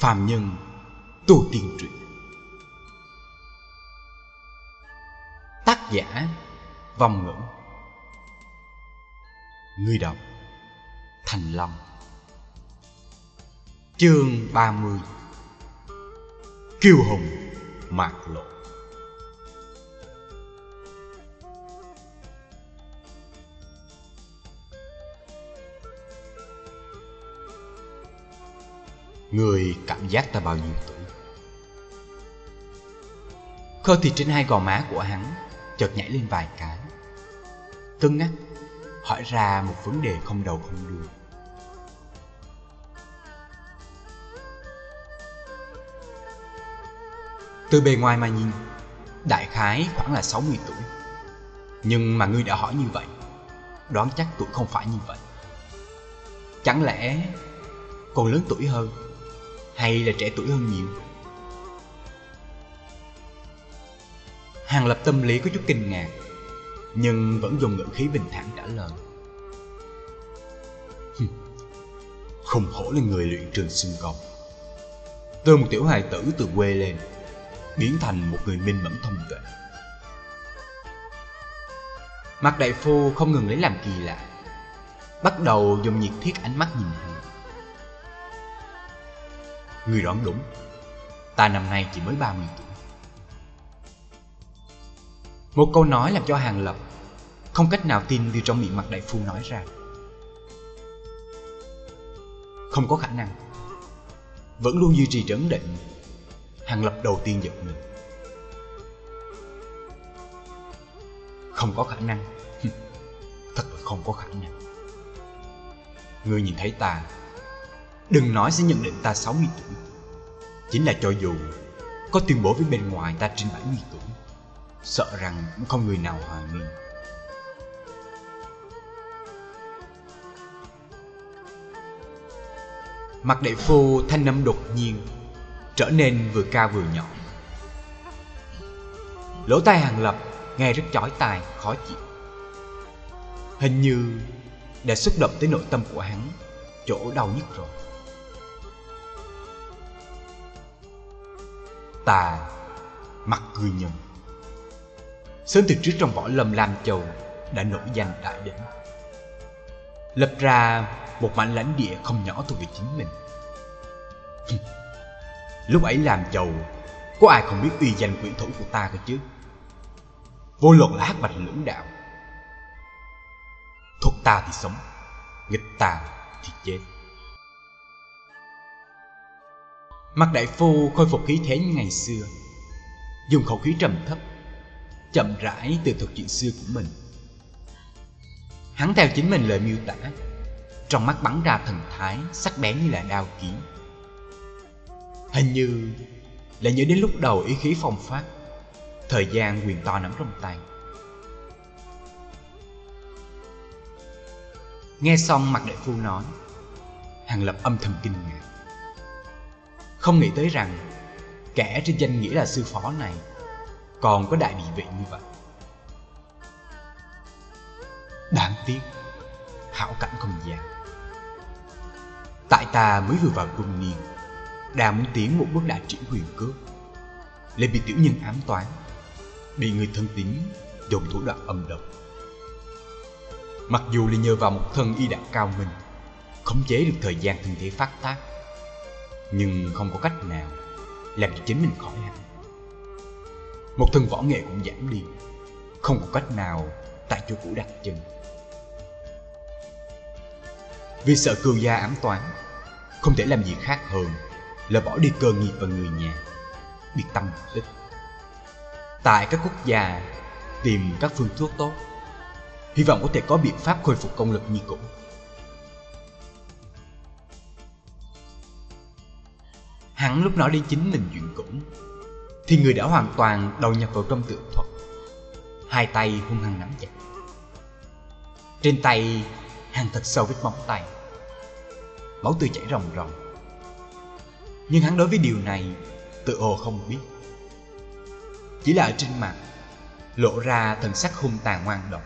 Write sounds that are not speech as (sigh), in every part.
phàm nhân, tu tiên truyện tác giả, vòng ngữ. Người đọc, thành long chương 30 kiêu hùng, mạc lộ. Người cảm giác ta bao nhiêu tuổi? Khơ thì trên hai gò má của hắn Chợt nhảy lên vài cái. Cưng ngắt, Hỏi ra một vấn đề không đầu không đuôi. Từ bề ngoài mà nhìn, Đại khái khoảng là 60 tuổi. Nhưng mà ngươi đã hỏi như vậy, Đoán chắc tuổi không phải như vậy. Chẳng lẽ còn lớn tuổi hơn? Hay là trẻ tuổi hơn nhiều? Hàng lập tâm lý có chút kinh ngạc, nhưng vẫn dùng ngữ khí bình thản trả lời. Không hổ là người luyện trường xương công. Từ một tiểu hài tử từ quê lên, biến thành một người minh mẫn thông tuệ. Mặt đại phu không ngừng lấy làm kỳ lạ, bắt đầu dùng nhiệt thiết ánh mắt nhìn hắn. Người đoán đúng. Ta năm nay chỉ mới 30 tuổi. Một câu nói làm cho Hàng Lập Không cách nào tin điều trong miệng mặt đại phu nói ra. Không có khả năng. Vẫn luôn duy trì trấn định. Hàng Lập đầu tiên giật mình. Không có khả năng. (laughs) Thật là không có khả năng. Người nhìn thấy ta Đừng nói sẽ nhận định ta 60 tuổi. Chính là cho dù Có tuyên bố với bên ngoài ta trên 70 tuổi Sợ rằng cũng không người nào hoài nghi Mặt đại phu thanh âm đột nhiên Trở nên vừa cao vừa nhỏ. Lỗ tai hàng lập nghe rất chói tai, khó chịu. Hình như đã xúc động tới nội tâm của hắn Chỗ đau nhất rồi. Ta mặt cười nhầm. sớm từ trước trong võ lâm lam châu đã nổi danh đại đỉnh. Lập ra một mảnh lãnh địa không nhỏ thuộc về chính mình. (laughs) Lúc ấy làm giàu có ai không biết uy danh quyển thủ của ta cơ chứ? Vô luận là hát bạch lưỡng đạo thuộc ta thì sống, nghịch ta thì chết. Mặt đại phu khôi phục khí thế như ngày xưa. Dùng khẩu khí trầm thấp, Chậm rãi từ thuật chuyện xưa của mình. Hắn theo chính mình lời miêu tả, Trong mắt bắn ra thần thái Sắc bén như là đao kiếm. Hình như là nhớ đến lúc đầu ý khí phong phát, Thời gian quyền to nắm trong tay. Nghe xong mặt đại phu nói Hàng lập âm thầm kinh ngạc không nghĩ tới rằng kẻ trên danh nghĩa là sư phó này còn có đại địa vị như vậy. Đáng tiếc, hảo cảnh không gian. Tại ta mới vừa vào trung niên, đang muốn tiến một bước đại triển huyền cước, lại bị tiểu nhân ám toán, bị người thân tín dùng thủ đoạn âm độc. Mặc dù là nhờ vào một thân y đạo cao minh, khống chế được thời gian thân thể phát tác, nhưng không có cách nào làm cho chính mình khỏi hẳn. Một thân võ nghệ cũng giảm đi, không có cách nào tại chỗ cũ đặt chân. Vì sợ cường gia ám toán, không thể làm gì khác hơn là bỏ đi cơ nghiệp và người nhà, biệt tâm tích. Tại các quốc gia tìm các phương thuốc tốt, hy vọng có thể có biện pháp khôi phục công lực như cũ. Hắn lúc nói đến chính mình chuyện cũ. Thì người đã hoàn toàn đầu nhập vào trong tượng thuật. Hai tay hung hăng nắm chặt. Trên tay, hắn thật sâu vết móng tay. Máu tươi chảy ròng ròng. Nhưng hắn đối với điều này, tự hồ không biết. Chỉ là ở trên mặt Lộ ra thần sắc hung tàn ngoan độc,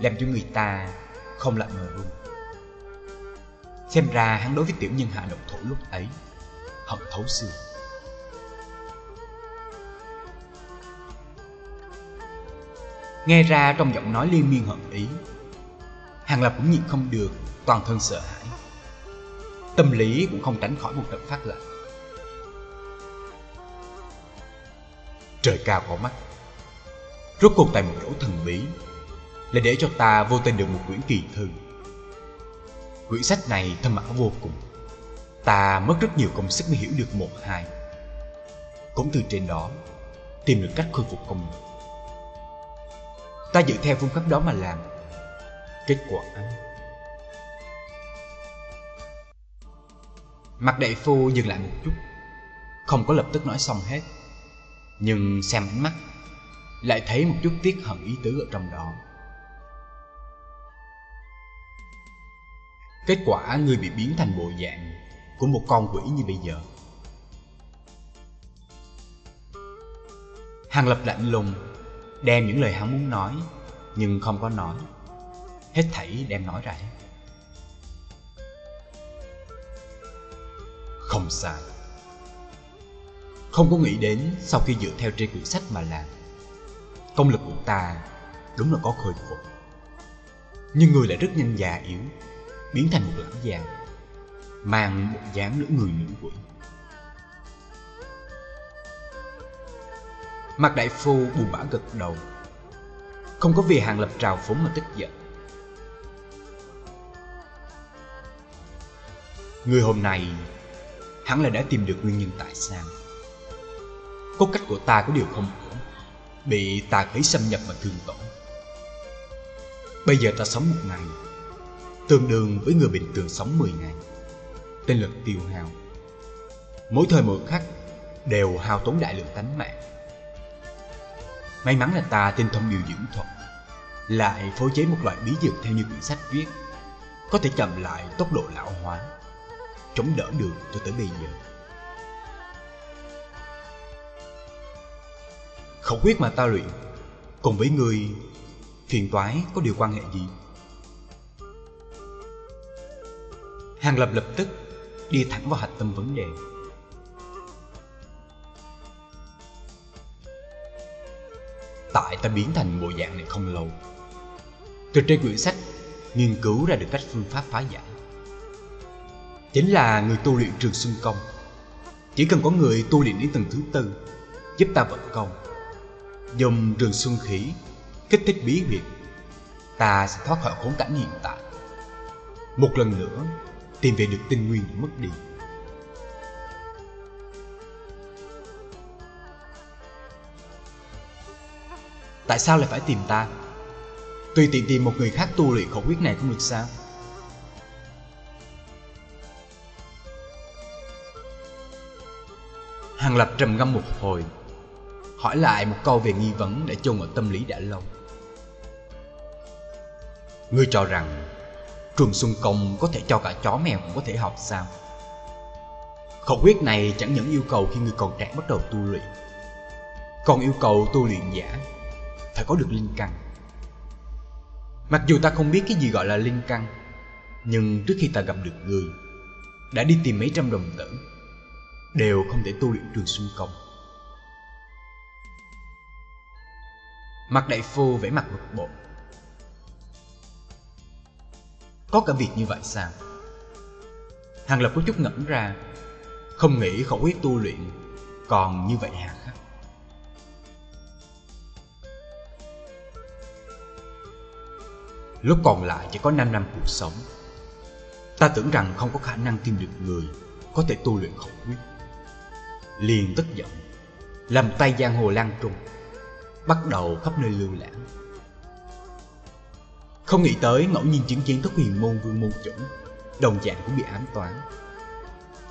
Làm cho người ta không lạnh ngờ luôn. Xem ra hắn đối với tiểu nhân hạ độc thủ lúc ấy hận thấu xương. Nghe ra trong giọng nói liên miên hận ý, Hàng Lập cũng nhịn không được, toàn thân sợ hãi. Tâm lý cũng không tránh khỏi một trận phát lạnh. Trời cao có mắt Rốt cuộc tại một chỗ thần bí Là để cho ta vô tình được một quyển kỳ thư Quyển sách này thâm ảo vô cùng Ta mất rất nhiều công sức mới hiểu được một, hai. Cũng từ trên đó, Tìm được cách khôi phục công lực Ta dựa theo phương pháp đó mà làm. Kết quả Mặt đại phu dừng lại một chút. Không có lập tức nói xong hết. Nhưng xem ánh mắt, Lại thấy một chút tiếc hận ý tứ ở trong đó. Kết quả ngươi bị biến thành bộ dạng của một con quỷ như bây giờ. Hàng lập lạnh lùng, Đem những lời hắn muốn nói, Nhưng không có nói. Hết thảy đem nói ra. Hết Không sai. Không có nghĩ đến sau khi dựa theo trên quyển sách mà làm, Công lực của ta đúng là có khôi phục. Nhưng người lại rất nhanh già yếu, Biến thành một lãng già Mang một dáng nữ người nữ quỷ Mặt đại phu buồn bã gật đầu. Không có vì hàng lập trào phúng mà tức giận. Người hôm nay, Hắn là đã tìm được nguyên nhân tại sao. Cốt cách của ta có điều không ổn, Bị tà khí xâm nhập và thương tổn. Bây giờ ta sống một ngày, Tương đương với người bình thường sống 10 ngày. Tinh lực tiêu hao. Mỗi thời mỗi khắc Đều hao tốn đại lượng tánh mạng. May mắn là ta tinh thông điều dưỡng thuật, Lại phối chế một loại bí dược theo như quyển sách viết, Có thể chậm lại tốc độ lão hóa, Chống đỡ được cho tới bây giờ. Khẩu quyết mà ta luyện, Cùng với người Phiền toái có điều quan hệ gì? Hàng Lập lập tức đi thẳng vào hạch tâm vấn đề. Tại ta biến thành bộ dạng này không lâu Từ trên quyển sách nghiên cứu ra được cách phương pháp phá giải. Chính là người tu luyện trường xuân công. Chỉ cần có người tu luyện đến tầng thứ tư, Giúp ta vận công, Dùng trường xuân khí, Kích thích bí huyệt, Ta sẽ thoát khỏi khốn cảnh hiện tại. Một lần nữa Tìm về được tinh nguyên mất đi. Tại sao lại phải tìm ta? Tùy tiện tìm một người khác tu luyện khẩu quyết này không được sao? Hàng Lập trầm ngâm một hồi, Hỏi lại một câu về nghi vấn đã chôn ở tâm lý đã lâu. Ngươi cho rằng Trường Xuân Công có thể cho cả chó mèo cũng có thể học sao? Khẩu quyết này chẳng những yêu cầu khi người còn trẻ bắt đầu tu luyện, Còn yêu cầu tu luyện giả, Phải có được linh căn. Mặc dù ta không biết cái gì gọi là linh căn, Nhưng trước khi ta gặp được người, Đã đi tìm mấy trăm đồng tử, Đều không thể tu luyện trường xuân công. Mặt đại phu vẽ mặt bực bội. Có cả việc như vậy sao? Hàng Lập có chút ngẩn ra, Không nghĩ khẩu quyết tu luyện Còn như vậy hà khắc Lúc còn lại chỉ có 5 năm cuộc sống. Ta tưởng rằng không có khả năng tìm được người Có thể tu luyện khẩu quyết. Liền tức giận, Làm tay giang hồ lan trung Bắt đầu khắp nơi lưu lãng. Không nghĩ tới ngẫu nhiên chứng kiến thất huyền môn vương môn chuẩn Đồng dạng cũng bị ám toán.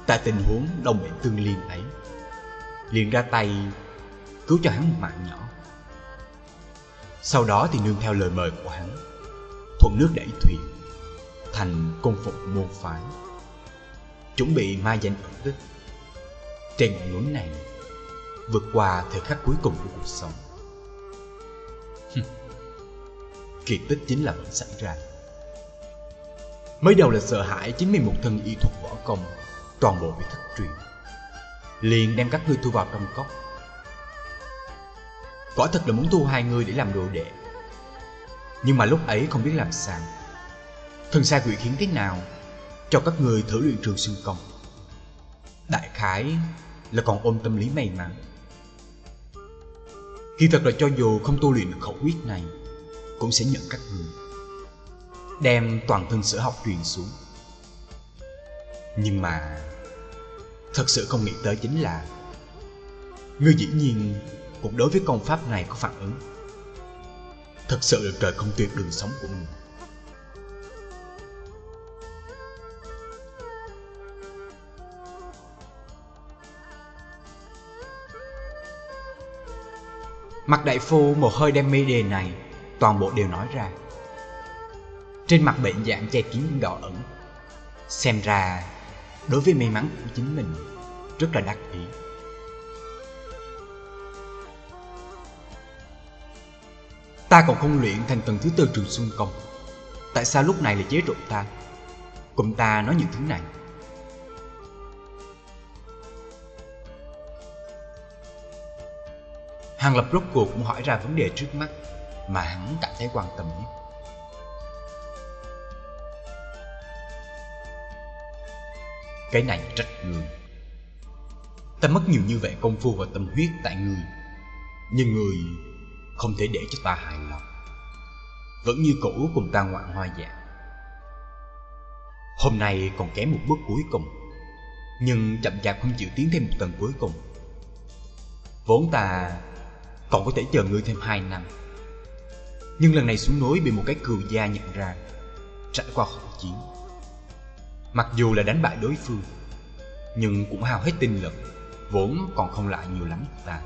Tại tình huống đồng mệnh tương liên ấy. Liền ra tay, cứu cho hắn một mạng nhỏ. Sau đó thì nương theo lời mời của hắn, Thuận nước đẩy thuyền, Thành công phục môn phái. Chuẩn bị mai danh ẩn tích. Trên ngọn núi này, Vượt qua thời khắc cuối cùng của cuộc sống. Kỳ tích chính là vẫn xảy ra Mới đầu là sợ hãi chính mình một thân y thuật võ công Toàn bộ bị thất truyền liền đem các ngươi thu vào trong cốc. Quả thật là muốn thu hai người để làm đồ đệ. Nhưng mà lúc ấy không biết làm sao. Thần sai quỷ khiến thế nào cho các người thử luyện trường xương công. Đại khái là còn ôm tâm lý may mắn. Khi thật là cho dù không tu luyện được khẩu quyết này, cũng sẽ nhận các người. Đem toàn thân sở học truyền xuống. Nhưng mà, Thật sự không nghĩ tới chính là, Ngươi dĩ nhiên cũng đối với công pháp này có phản ứng Thật sự là trời không tuyệt đường sống của ngươi Mặt đại phu một hơi đem mi đề này Toàn bộ đều nói ra. Trên mặt bệnh dạng che kín đỏ ẩn Xem ra đối với may mắn của chính mình rất là đắc ý. Ta còn không luyện thành tầng thứ tư trường xuân công, tại sao lúc này lại chế trộn ta? Cùng ta nói những thứ này. Hàng lập rốt cuộc cũng hỏi ra vấn đề trước mắt mà hắn cảm thấy quan tâm nhất. Cái này trách người. Ta mất nhiều như vậy công phu và tâm huyết tại người, Nhưng người không thể để cho ta hài lòng. Vẫn như cũ cùng ta ngoạn hoa dạ. Hôm nay còn kém một bước cuối cùng, Nhưng chậm chạp không chịu tiến thêm một tầng cuối cùng. Vốn ta còn có thể chờ ngươi thêm hai năm. Nhưng lần này xuống núi bị một cái cừu gia nhận ra, Trải qua khổ chiến. Mặc dù là đánh bại đối phương, Nhưng cũng hao hết tinh lực, Vốn còn không lại nhiều lắm ta.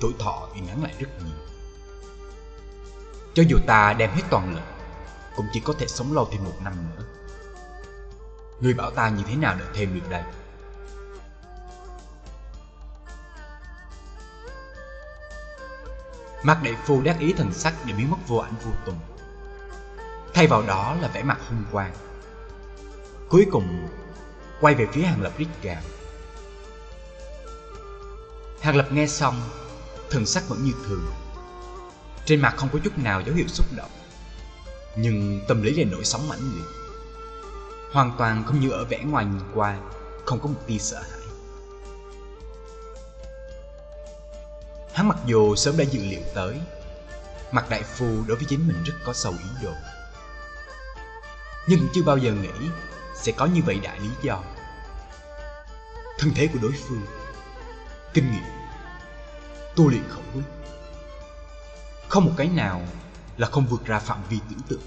Tuổi thọ thì ngắn lại rất nhiều. Cho dù ta đem hết toàn lực, Cũng chỉ có thể sống lâu thêm một năm nữa. Ngươi bảo ta như thế nào đợi thêm được đây? Mặt đại phu đắc ý thần sắc để biến mất vô ảnh vô tùng. Thay vào đó là vẻ mặt hung quang. Cuối cùng, Quay về phía Hàng Lập rít gào Hàng Lập nghe xong, Thần sắc vẫn như thường. Trên mặt không có chút nào dấu hiệu xúc động, Nhưng tâm lý lại nổi sóng mãnh liệt. Hoàn toàn không như ở vẻ ngoài nhìn qua, Không có một tia sợ hãi. Hắn mặc dù sớm đã dự liệu tới, Mặt đại phu đối với chính mình rất có sâu ý đồ. Nhưng chưa bao giờ nghĩ sẽ có như vậy đại lý do. Thân thế của đối phương, kinh nghiệm, tu luyện khẩu quyết, không một cái nào là không vượt ra phạm vi tưởng tượng.